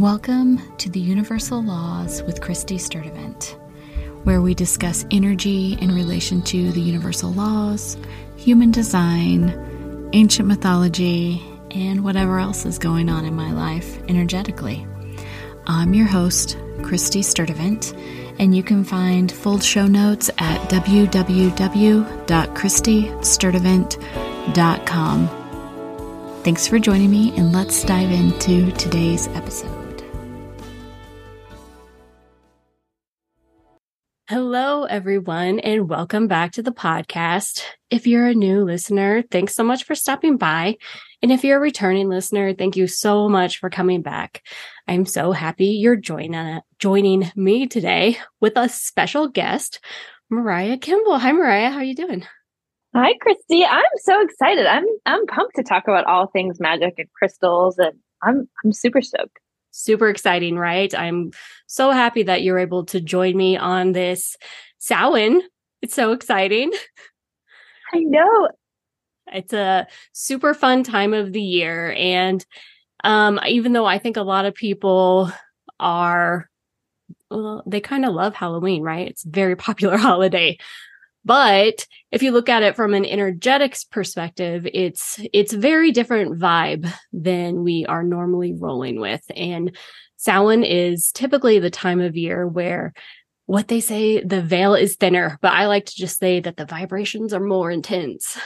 Welcome to the Universal Laws with Christy Sturdivant, where we discuss energy in relation to the universal laws, human design, ancient mythology, and whatever else is going on in my life energetically. I'm your host, Christy Sturdivant, and you can find full show notes at www.christysturdivant.com. Thanks for joining me, and let's dive into today's episode. Hello, everyone, and welcome back to the podcast. If you're a new listener, thanks so much for stopping by. And if you're a returning listener, thank you so much for coming back. I'm so happy you're joining, uh, joining me today with a special guest, Mariah Kimball. Hi, Mariah. How are you doing? Hi, Christy. I'm so excited. I'm I'm pumped to talk about all things magic and crystals, and I'm I'm super stoked super exciting, right? I'm so happy that you're able to join me on this Samhain. It's so exciting. I know. It's a super fun time of the year. And um, even though I think a lot of people are, well, they kind of love Halloween, right? It's a very popular holiday. But if you look at it from an energetics perspective, it's it's very different vibe than we are normally rolling with. And Samhain is typically the time of year where what they say the veil is thinner, but I like to just say that the vibrations are more intense.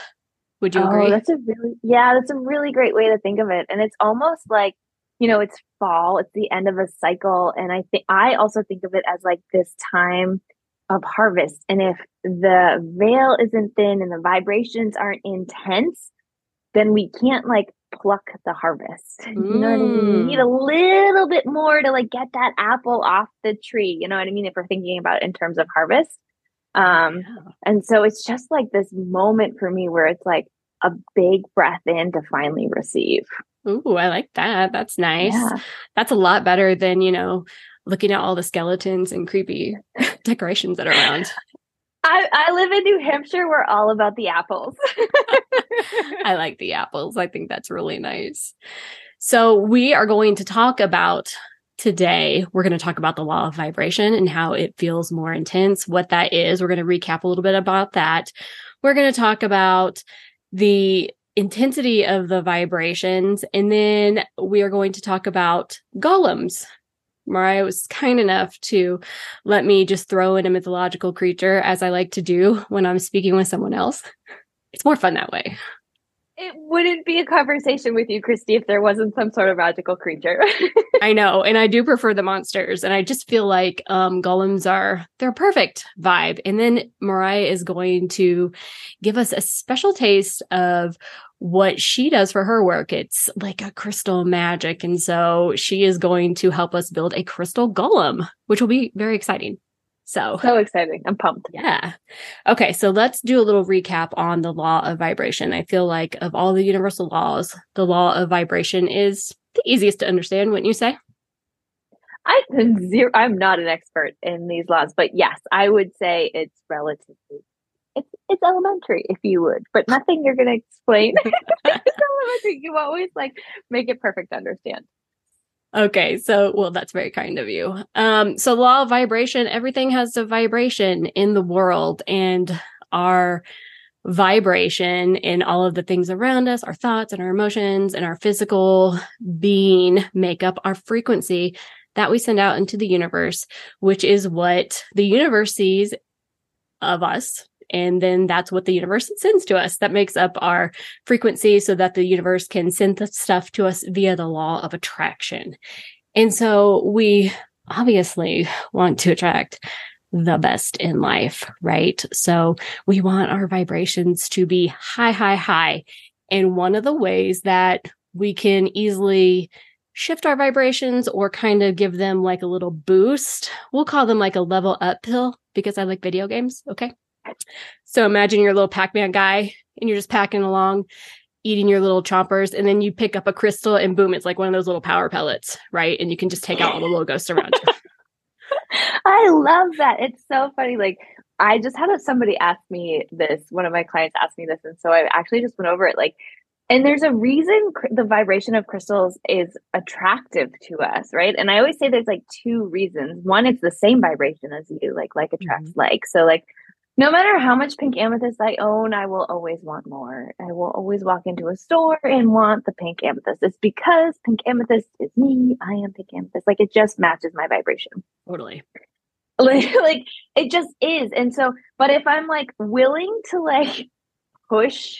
Would you oh, agree? That's a really yeah, that's a really great way to think of it. And it's almost like, you know, it's fall, it's the end of a cycle. And I think I also think of it as like this time of harvest. And if the veil isn't thin and the vibrations aren't intense, then we can't like pluck the harvest. You know what I mean? We need a mm. little bit more to like get that apple off the tree. You know what I mean? If we're thinking about in terms of harvest. Um, yeah. and so it's just like this moment for me where it's like a big breath in to finally receive. Ooh, I like that. That's nice. Yeah. That's a lot better than, you know, looking at all the skeletons and creepy decorations that are around. I, I live in New Hampshire. We're all about the apples. I like the apples. I think that's really nice. So, we are going to talk about today. We're going to talk about the law of vibration and how it feels more intense, what that is. We're going to recap a little bit about that. We're going to talk about the intensity of the vibrations, and then we are going to talk about golems Mariah was kind enough to let me just throw in a mythological creature as I like to do when I'm speaking with someone else. It's more fun that way. It wouldn't be a conversation with you, Christy, if there wasn't some sort of magical creature. I know, and I do prefer the monsters, and I just feel like um, golems are they're perfect vibe. And then Mariah is going to give us a special taste of what she does for her work. It's like a crystal magic. And so she is going to help us build a crystal golem, which will be very exciting. So, so exciting. I'm pumped. Yeah. Okay. So let's do a little recap on the law of vibration. I feel like of all the universal laws, the law of vibration is the easiest to understand, wouldn't you say? I zero, I'm not an expert in these laws, but yes, I would say it's relatively it's it's elementary if you would, but nothing you're going to explain. it's elementary. You always like make it perfect to understand. Okay, so well, that's very kind of you. Um, so law of vibration, everything has a vibration in the world, and our vibration in all of the things around us, our thoughts and our emotions and our physical being make up our frequency that we send out into the universe, which is what the universe sees of us and then that's what the universe sends to us. That makes up our frequency so that the universe can send the stuff to us via the law of attraction. And so we obviously want to attract the best in life, right? So we want our vibrations to be high, high, high. And one of the ways that we can easily shift our vibrations or kind of give them like a little boost, we'll call them like a level up pill because I like video games. Okay. So imagine you're a little Pac-Man guy and you're just packing along, eating your little chompers, and then you pick up a crystal and boom, it's like one of those little power pellets, right? And you can just take out all the little ghosts around you. I love that. It's so funny. Like I just had somebody ask me this, one of my clients asked me this, and so I actually just went over it. Like and there's a reason the vibration of crystals is attractive to us, right? And I always say there's like two reasons. One, it's the same vibration as you, like like attracts mm-hmm. like. So like no matter how much pink amethyst I own, I will always want more. I will always walk into a store and want the pink amethyst. It's because pink amethyst is me. I am pink amethyst. Like it just matches my vibration. Totally. Like, like it just is. And so, but if I'm like willing to like push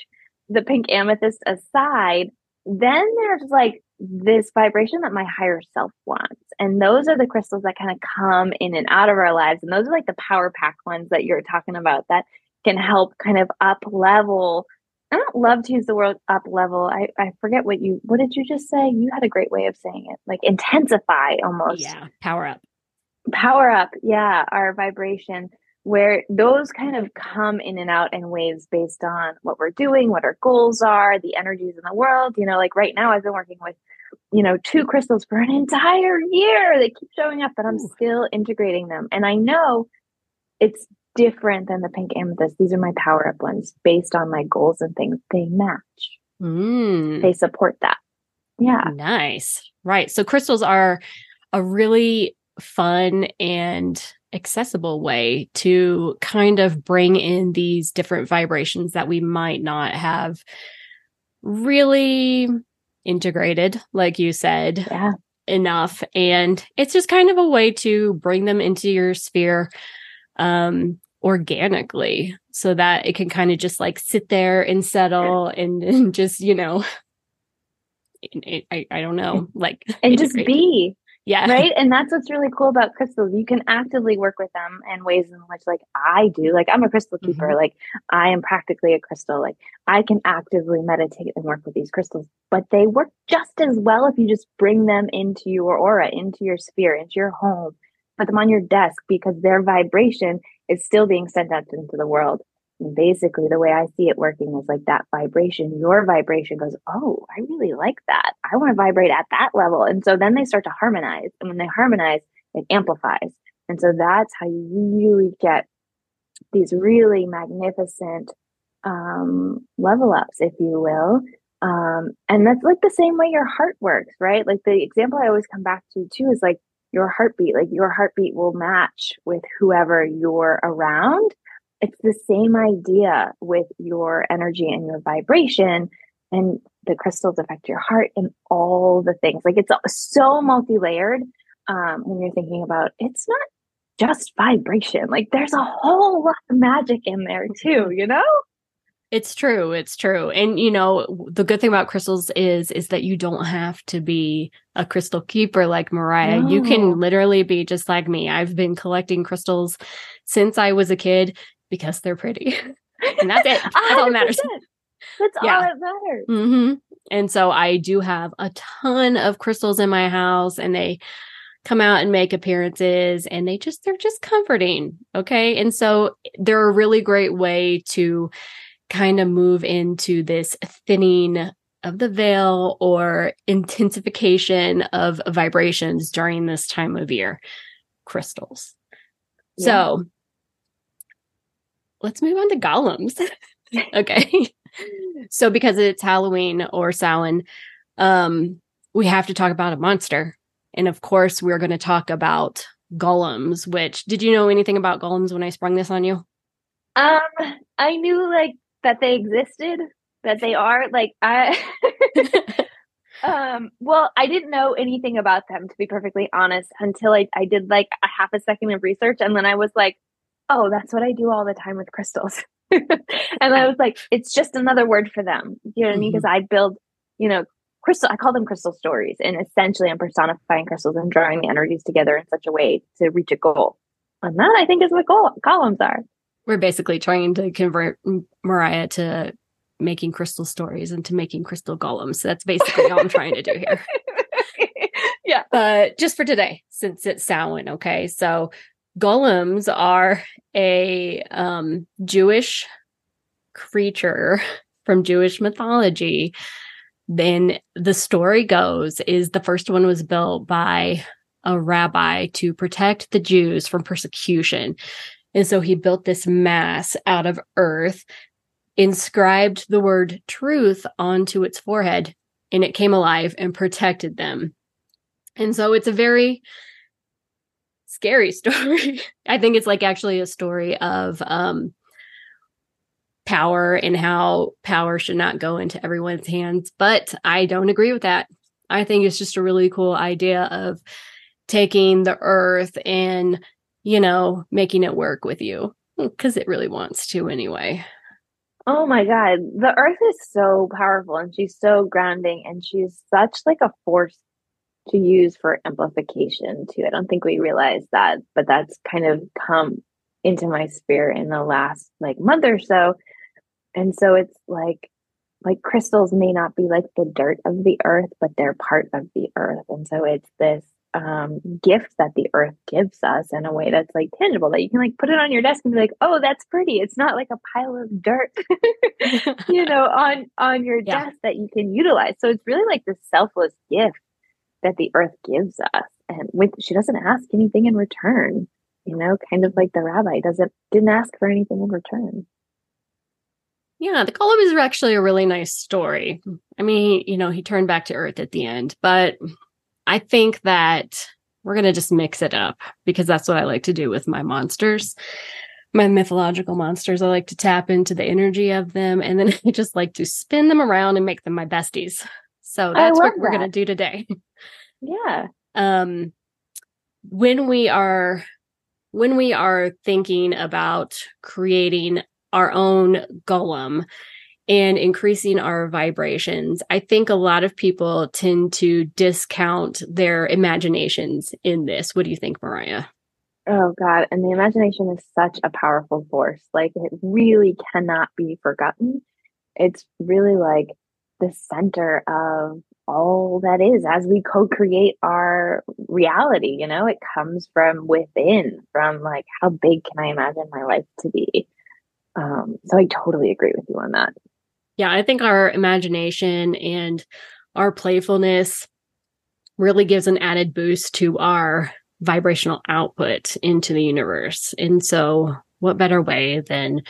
the pink amethyst aside, then there's like this vibration that my higher self wants. And those are the crystals that kind of come in and out of our lives. And those are like the power pack ones that you're talking about that can help kind of up level. I don't love to use the word up level. I, I forget what you what did you just say? You had a great way of saying it. Like intensify almost. Yeah, power up. Power up, yeah, our vibration where those kind of come in and out in waves based on what we're doing, what our goals are, the energies in the world. You know, like right now, I've been working with, you know, two crystals for an entire year. They keep showing up, but I'm Ooh. still integrating them. And I know it's different than the pink amethyst. These are my power up ones based on my goals and things. They match, mm. they support that. Yeah. Nice. Right. So crystals are a really fun and accessible way to kind of bring in these different vibrations that we might not have really integrated, like you said, yeah. enough. And it's just kind of a way to bring them into your sphere um, organically so that it can kind of just like sit there and settle and, and just, you know, I, I don't know, like and integrate. just be yeah. Right. And that's what's really cool about crystals. You can actively work with them in ways in which, like, I do. Like, I'm a crystal keeper. Mm-hmm. Like, I am practically a crystal. Like, I can actively meditate and work with these crystals, but they work just as well if you just bring them into your aura, into your sphere, into your home, put them on your desk because their vibration is still being sent out into the world basically the way I see it working is like that vibration, your vibration goes, Oh, I really like that. I want to vibrate at that level. And so then they start to harmonize. And when they harmonize, it amplifies. And so that's how you really get these really magnificent um, level ups, if you will. Um, and that's like the same way your heart works, right? Like the example I always come back to too is like your heartbeat, like your heartbeat will match with whoever you're around it's the same idea with your energy and your vibration and the crystals affect your heart and all the things. Like it's so multi-layered um, when you're thinking about it's not just vibration. Like there's a whole lot of magic in there too you know? It's true it's true. And you know the good thing about crystals is is that you don't have to be a crystal keeper like mariah. No. you can literally be just like me. I've been collecting crystals since i was a kid because they're pretty. and that's it. That's all that matters. That's yeah. all that matters. Mm-hmm. And so I do have a ton of crystals in my house and they come out and make appearances and they just they're just comforting okay and so they're a really great way to kind of move into this thinning of the veil or intensification of vibrations during this time of year crystals yeah. so let's move on to golems. okay. so because it's Halloween or Samhain, um, we have to talk about a monster. And of course, we're going to talk about golems, which did you know anything about golems when I sprung this on you? Um, I knew like that they existed, that they are like I um well, I didn't know anything about them to be perfectly honest until I I did like a half a second of research and then I was like, oh, that's what I do all the time with crystals. and I was like, it's just another word for them. You know what I mean? Because mm-hmm. I build, you know, crystal, I call them crystal stories. And essentially, I'm personifying crystals and drawing the energies together in such a way to reach a goal. And that, I think, is what goal- golems are. We're basically trying to convert Mariah to making crystal stories into making crystal golems. So that's basically all I'm trying to do here. yeah. But just for today, since it's Samhain, okay? So golems are a um, Jewish creature from Jewish mythology. Then the story goes is the first one was built by a rabbi to protect the Jews from persecution. And so he built this mass out of earth inscribed the word truth onto its forehead and it came alive and protected them. And so it's a very scary story. I think it's like actually a story of um power and how power should not go into everyone's hands, but I don't agree with that. I think it's just a really cool idea of taking the earth and, you know, making it work with you because it really wants to anyway. Oh my God. The earth is so powerful and she's so grounding and she's such like a force to use for amplification too. I don't think we realize that, but that's kind of come into my spirit in the last like month or so. And so it's like like crystals may not be like the dirt of the earth, but they're part of the earth. And so it's this um, gift that the earth gives us in a way that's like tangible that you can like put it on your desk and be like, oh, that's pretty. It's not like a pile of dirt, you know, on on your yeah. desk that you can utilize. So it's really like this selfless gift that the earth gives us, and with she doesn't ask anything in return. You know, kind of like the rabbi doesn't didn't ask for anything in return. Yeah, the Golem is actually a really nice story. I mean, you know, he turned back to Earth at the end, but I think that we're going to just mix it up because that's what I like to do with my monsters. My mythological monsters, I like to tap into the energy of them and then I just like to spin them around and make them my besties. So that's what we're going to do today. Yeah. Um when we are when we are thinking about creating our own golem, and increasing our vibrations. I think a lot of people tend to discount their imaginations in this. What do you think, Mariah? Oh, God. And the imagination is such a powerful force. Like, it really cannot be forgotten. It's really like the center of all that is as we co create our reality. You know, it comes from within, from like, how big can I imagine my life to be? Um, so I totally agree with you on that yeah, I think our imagination and our playfulness really gives an added boost to our vibrational output into the universe. And so, what better way than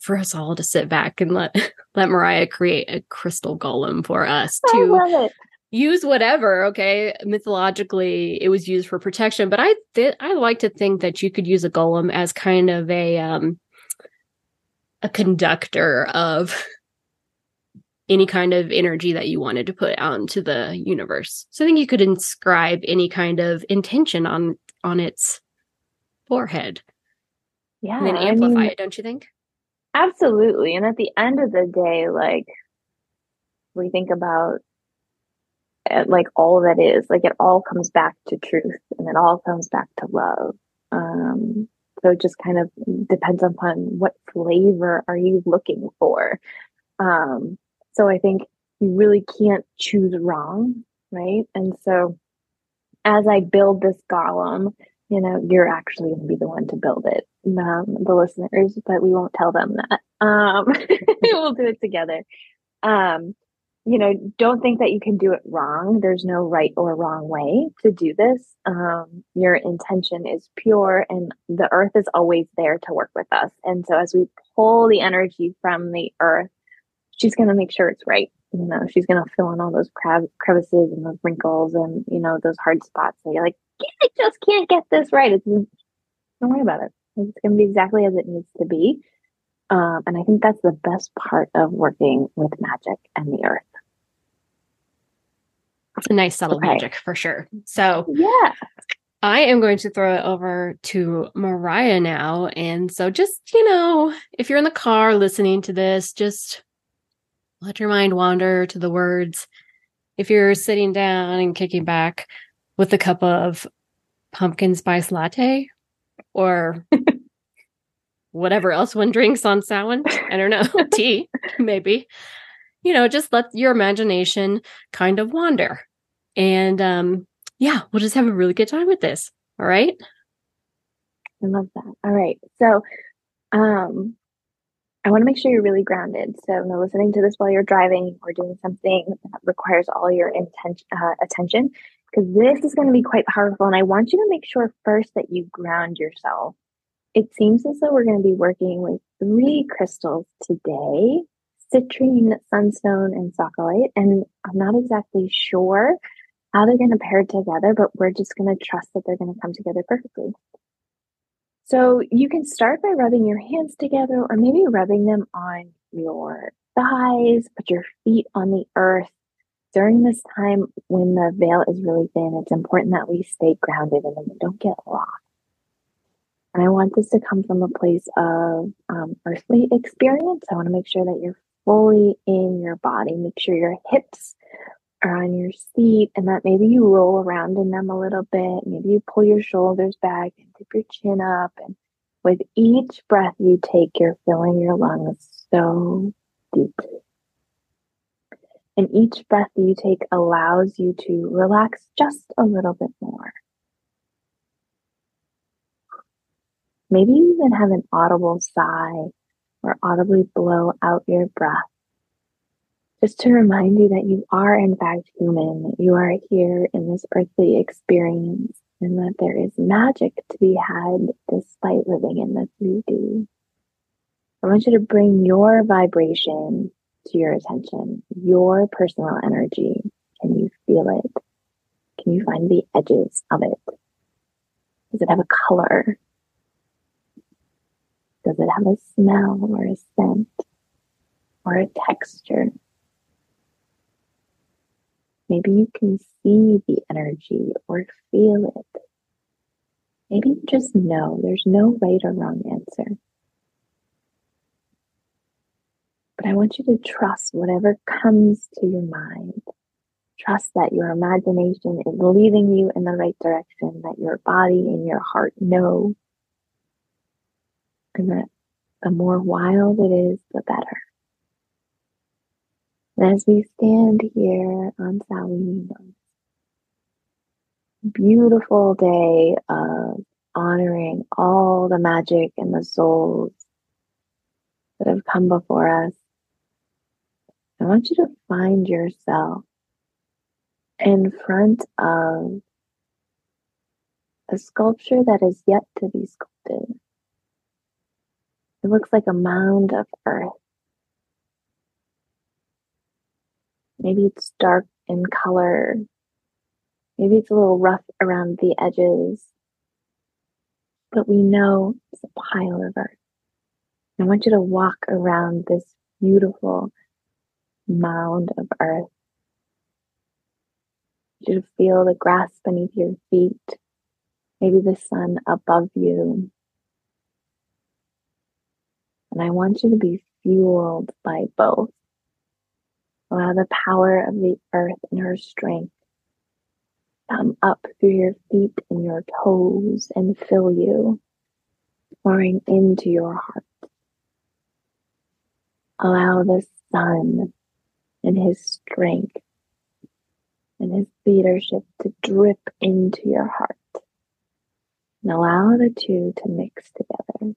for us all to sit back and let let Mariah create a crystal golem for us to use whatever okay mythologically it was used for protection but i th- i like to think that you could use a golem as kind of a um a conductor of any kind of energy that you wanted to put out into the universe. So I think you could inscribe any kind of intention on on its forehead. Yeah. And then amplify I mean, it, don't you think? Absolutely. And at the end of the day, like we think about uh, like all that is, like it all comes back to truth and it all comes back to love. Um, so it just kind of depends upon what flavor are you looking for. Um, so I think you really can't choose wrong, right? And so as I build this golem, you know, you're actually going to be the one to build it, um, the listeners, but we won't tell them that. Um, we'll do it together. Um, you know, don't think that you can do it wrong. There's no right or wrong way to do this. Um, your intention is pure, and the earth is always there to work with us. And so, as we pull the energy from the earth she's going to make sure it's right. You know, she's going to fill in all those crevices and those wrinkles and, you know, those hard spots. So you're like, I just can't get this right. It's, don't worry about it. It's going to be exactly as it needs to be. Um, and I think that's the best part of working with magic and the earth. It's a nice subtle okay. magic for sure. So, yeah. I am going to throw it over to Mariah now. And so, just, you know, if you're in the car listening to this, just let your mind wander to the words. If you're sitting down and kicking back with a cup of pumpkin spice latte or whatever else one drinks on Samhain, I don't know, tea, maybe, you know, just let your imagination kind of wander. And um, yeah, we'll just have a really good time with this. All right. I love that. All right. So, um, I want to make sure you're really grounded. So, no listening to this while you're driving or doing something that requires all your intention, uh, attention, because this is going to be quite powerful. And I want you to make sure first that you ground yourself it seems as though we're going to be working with three crystals today citrine, sunstone, and scolecite. And I'm not exactly sure how they're going to pair together, but we're just going to trust that they're going to come together perfectly. So you can start by rubbing your hands together or maybe rubbing them on your thighs, put your feet on the earth. During this time when the veil is really thin, it's important that we stay grounded and we don't get lost. And I want this to come from a place of um, earthly experience. I want to make sure that you're fully in your body. Make sure your hips are on your seat and that maybe you roll around in them a little bit. Maybe you pull your shoulders back and dip your chin up. And with each breath you take, you're filling your lungs so deeply. And each breath you take allows you to relax just a little bit more. Maybe you even have an audible sigh or audibly blow out your breath. Just to remind you that you are, in fact, human, you are here in this earthly experience, and that there is magic to be had despite living in the 3D. I want you to bring your vibration to your attention, your personal energy. Can you feel it? Can you find the edges of it? Does it have a color? Does it have a smell or a scent or a texture? Maybe you can see the energy or feel it. Maybe you just know there's no right or wrong answer. But I want you to trust whatever comes to your mind. Trust that your imagination is leading you in the right direction, that your body and your heart know and that the more wild it is, the better. And as we stand here on Samhain, beautiful day of honoring all the magic and the souls that have come before us, I want you to find yourself in front of a sculpture that is yet to be sculpted. It looks like a mound of earth. Maybe it's dark in color. Maybe it's a little rough around the edges. But we know it's a pile of earth. I want you to walk around this beautiful mound of earth. You to feel the grass beneath your feet, maybe the sun above you. And I want you to be fueled by both. Allow the power of the earth and her strength come up through your feet and your toes and fill you, pouring into your heart. Allow the sun and his strength and his leadership to drip into your heart. And allow the two to mix together.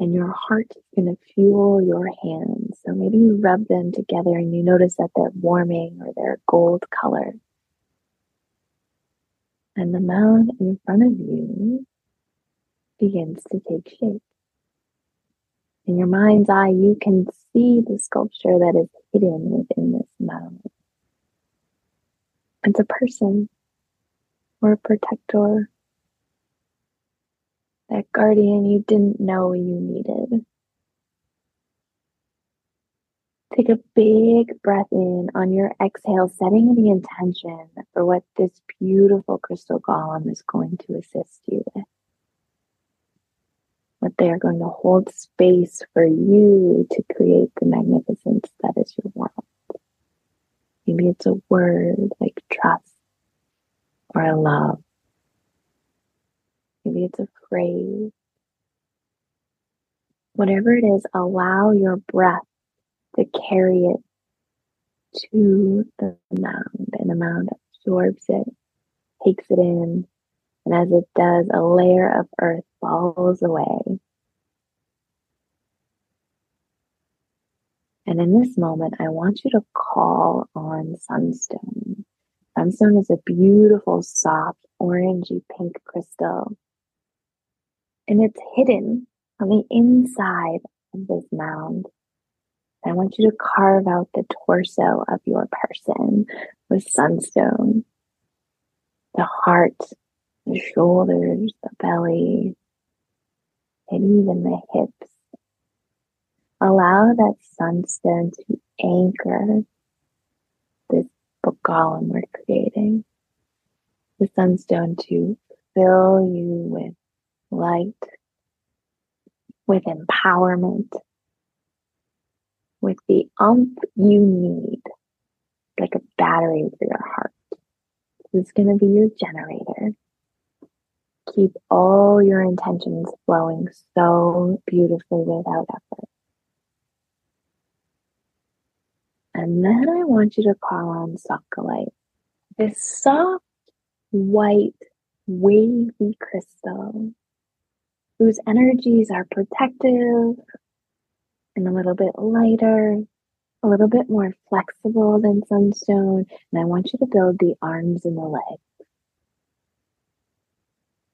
And your heart is going to fuel your hands. So maybe you rub them together and you notice that they're warming or they're gold color. And the mound in front of you begins to take shape. In your mind's eye, you can see the sculpture that is hidden within this mound. It's a person or a protector that guardian you didn't know you needed. Take a big breath in on your exhale, setting the intention for what this beautiful crystal golem is going to assist you with. What they are going to hold space for you to create the magnificence that is your world. Maybe it's a word like trust or a love Maybe it's a phrase. Whatever it is, allow your breath to carry it to the mound, and the mound absorbs it, takes it in, and as it does, a layer of earth falls away. And in this moment, I want you to call on Sunstone. Sunstone is a beautiful, soft, orangey pink crystal. And it's hidden on the inside of this mound. I want you to carve out the torso of your person with sunstone, the heart, the shoulders, the belly, and even the hips. Allow that sunstone to anchor this book golem we're creating. The sunstone to fill you with light, with empowerment, with the umph you need, like a battery for your heart. This is going to be your generator. Keep all your intentions flowing so beautifully without effort. And then I want you to call on Scolecite, this soft, white, wavy crystal whose energies are protective and a little bit lighter, a little bit more flexible than sunstone. And I want you to build the arms and the legs.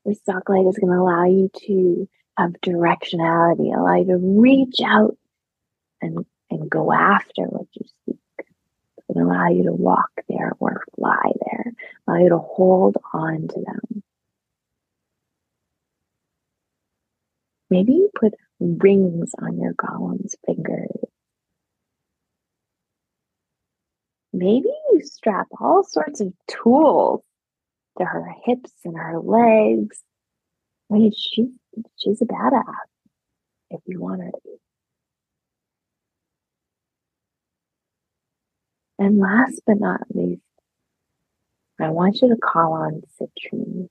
This scolecite is going to allow you to have directionality, allow you to reach out and, and go after what you seek. It's going to allow you to walk there or fly there, allow you to hold on to them. Maybe you put rings on your golem's fingers. Maybe you strap all sorts of tools to her hips and her legs. I mean, she, she's a badass if you want her to be. And last but not least, I want you to call on citrine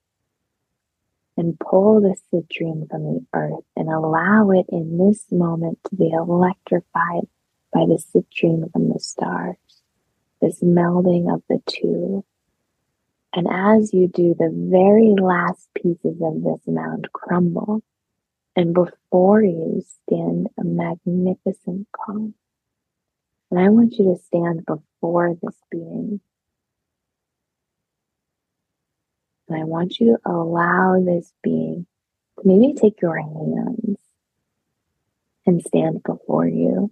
and pull the citrine from the earth and allow it in this moment to be electrified by the citrine from the stars, this melding of the two. And as you do, the very last pieces of this mound crumble, and before you stand a magnificent calm. And I want you to stand before this being And I want you to allow this being to maybe take your hands and stand before you.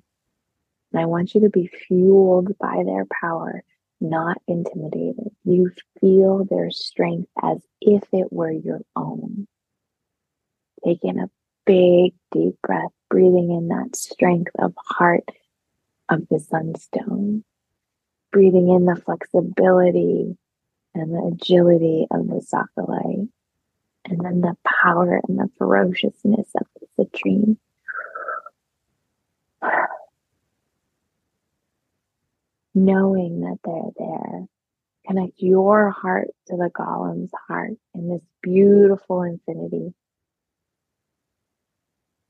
And I want you to be fueled by their power, not intimidated. You feel their strength as if it were your own. Taking a big, deep breath, breathing in that strength of heart of the sunstone, breathing in the flexibility and the agility of the Scolecite, and then the power and the ferociousness of the citrine. Knowing that they're there, connect your heart to the golem's heart in this beautiful infinity.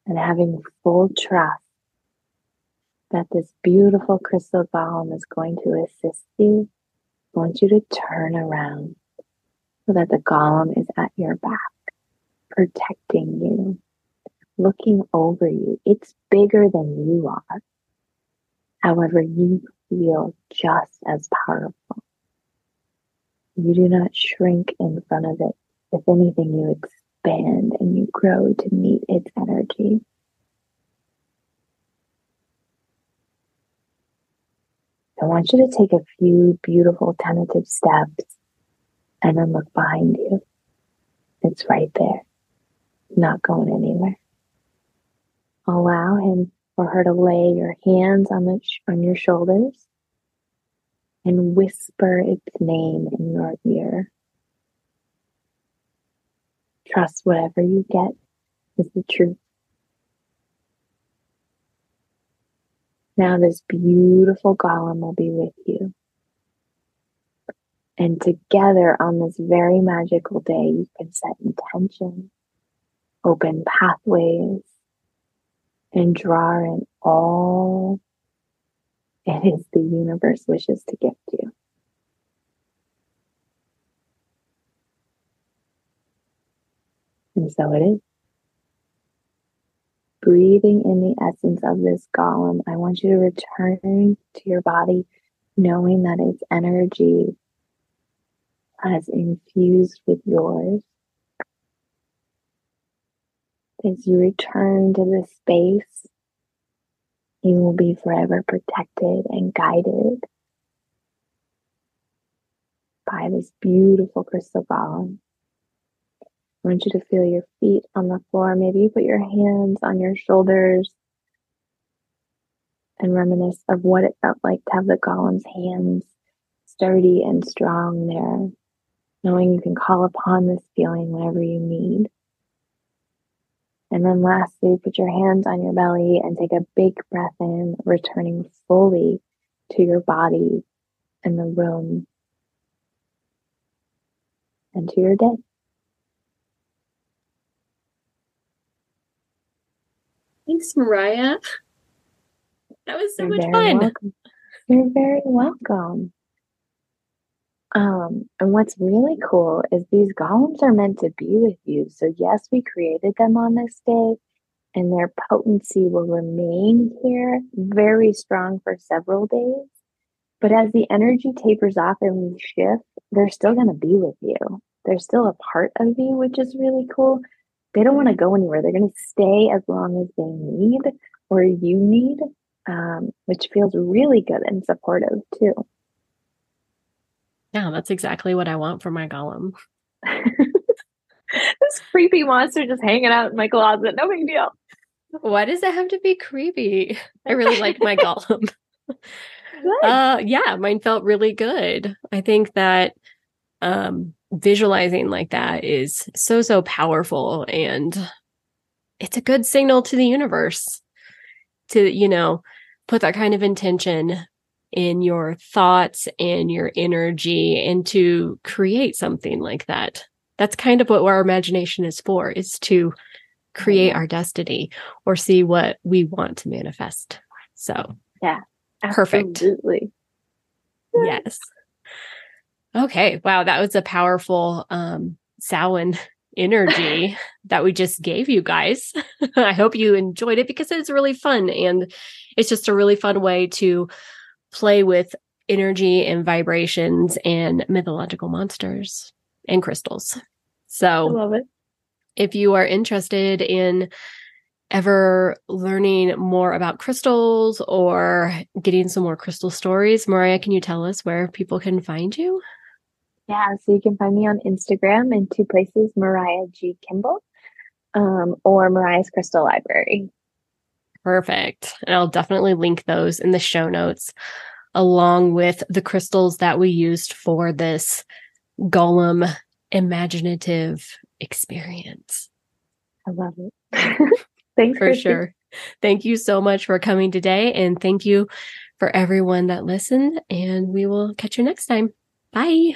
And having full trust that this beautiful crystal golem is going to assist you I want you to turn around so that the golem is at your back, protecting you, looking over you. It's bigger than you are. However, you feel just as powerful. You do not shrink in front of it. If anything, you expand and you grow to meet its energy. I want you to take a few beautiful tentative steps and then look behind you. It's right there, not going anywhere. Allow him or her to lay your hands on the on your shoulders and whisper its name in your ear. Trust whatever you get is the truth. Now, this beautiful golem will be with you. And together on this very magical day, you can set intention, open pathways, and draw in all it is the universe wishes to gift you. And so it is breathing in the essence of this golem, I want you to return to your body knowing that its energy has infused with yours. As you return to this space, you will be forever protected and guided by this beautiful crystal golem. I want you to feel your feet on the floor. Maybe you put your hands on your shoulders and reminisce of what it felt like to have the golem's hands sturdy and strong there, knowing you can call upon this feeling whenever you need. And then lastly, put your hands on your belly and take a big breath in, returning fully to your body and the room and to your day. Thanks, Mariah. That was so You're much fun. welcome. You're very welcome. Um, and what's really cool is these golems are meant to be with you. So yes, we created them on this day, and their potency will remain here very strong for several days. But as the energy tapers off and we shift, they're still going to be with you. They're still a part of you, which is really cool. They don't want to go anywhere. They're going to stay as long as they need or you need, um, which feels really good and supportive too. Yeah, that's exactly what I want for my golem. this creepy monster just hanging out in my closet. No big deal. Why does it have to be creepy? I really like my golem. uh yeah, mine felt really good. I think that um visualizing like that is so so powerful and it's a good signal to the universe to you know put that kind of intention in your thoughts and your energy and to create something like that. That's kind of what our imagination is for is to create our destiny or see what we want to manifest. So yeah perfect. absolutely. yes okay wow that was a powerful um Samhain energy that we just gave you guys i hope you enjoyed it because it's really fun and it's just a really fun way to play with energy and vibrations and mythological monsters and crystals so I love it. if you are interested in ever learning more about crystals or getting some more crystal stories, Mariah, can you tell us where people can find you? Yeah, so you can find me on Instagram in two places, Mariah G. Kimball um, or Mariah's Crystal Library. Perfect. And I'll definitely link those in the show notes along with the crystals that we used for this golem imaginative experience. I love it. Thanks for Christy. sure. Thank you so much for coming today. And thank you for everyone that listened. And we will catch you next time. Bye.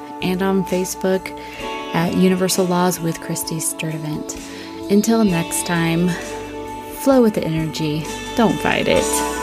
and on Facebook at Universal Laws with Christy Sturdivant. Until next time, flow with the energy. Don't fight it.